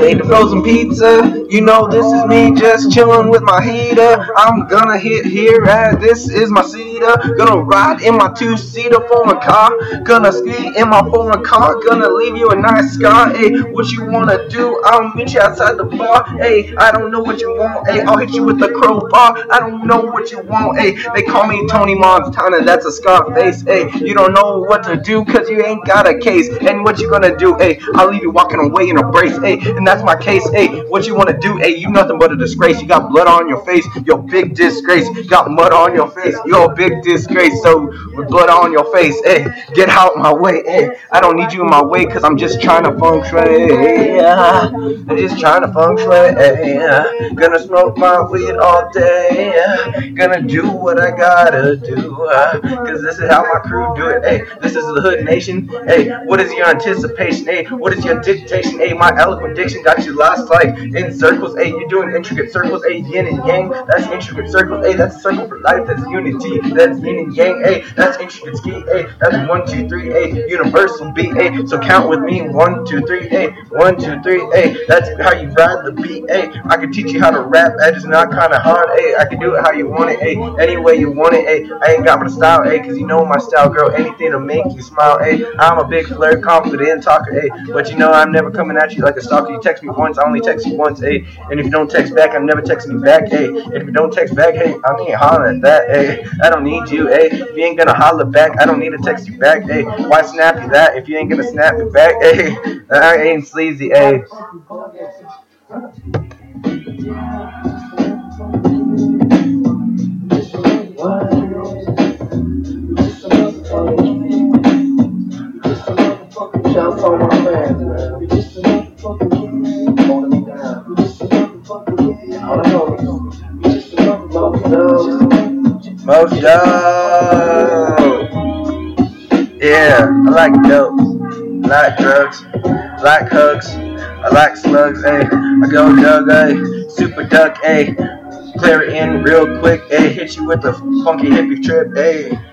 Ate the frozen pizza. You know this is me just chilling with my heater. I'm gonna hit here as this is my cedar. Gonna ride in my two seater foreign car. Gonna ski in my foreign car. Gonna leave you a nice scar. Hey, what you wanna do? I'll meet you outside the bar. Hey, I don't know what you want. Hey, I'll hit you with the crowbar. I don't know what you want. Hey, they call me Tony Montana. That's a scar face. Hey, you don't know what to do cause you ain't got a case. And what you gonna do? Hey, I'll leave you walking away in a brace. Hey, and that's my case. Hey, what you wanna do? Hey, you nothing but a disgrace. You got blood on your face. You're big disgrace. Got mud on your face. You're a big disgrace. So with blood on your face. Hey, get out my way. Hey, I don't need you in my way cause I'm just trying to function. Hey, I'm just trying to function. Hey, gonna smoke my weed all day. Gonna do what I gotta do. Cause this is how my crew do it. Hey, this is the hood nation. Hey, what is your anticipation? Hey, what is your dictation? Hey, my eloquent diction got you lost like in circles. A. you're doing intricate circles. A. yin and yang. That's intricate circles. A. that's a circle for life. That's unity. That's yin and yang. A. that's intricate ski. A. that's one, two, three. Hey, universal beat. Hey, so count with me. One, two, three. Hey, one, two, three. Hey, that's how you ride the beat. Hey, can teach you how to rap. That is not kind of hard. A. I can do it how you want it. A. any way you want it. A. I ain't got my style. Hey, cause you know my style, girl. Anything to make you smile. Hey, I'm a big flirt, confident talker. A. but you know I'm never coming at you like a stalker. You text me once, I only text you once. And if you don't text back, I'm never texting you back. Hey, if you don't text back, hey, I ain't hollering at that. Hey, I don't need you. Hey, if you ain't gonna holler back, I don't need to text you back. Hey, why snap you that if you ain't gonna snap me back? Hey, I ain't sleazy. Hey. Most dope. Yeah, I like dope. I like drugs. I like hugs. I like slugs. Ay, I go Doug. Ay, super duck. Ay, clear it in real quick. Ay, hit you with a funky hippie trip. Ay.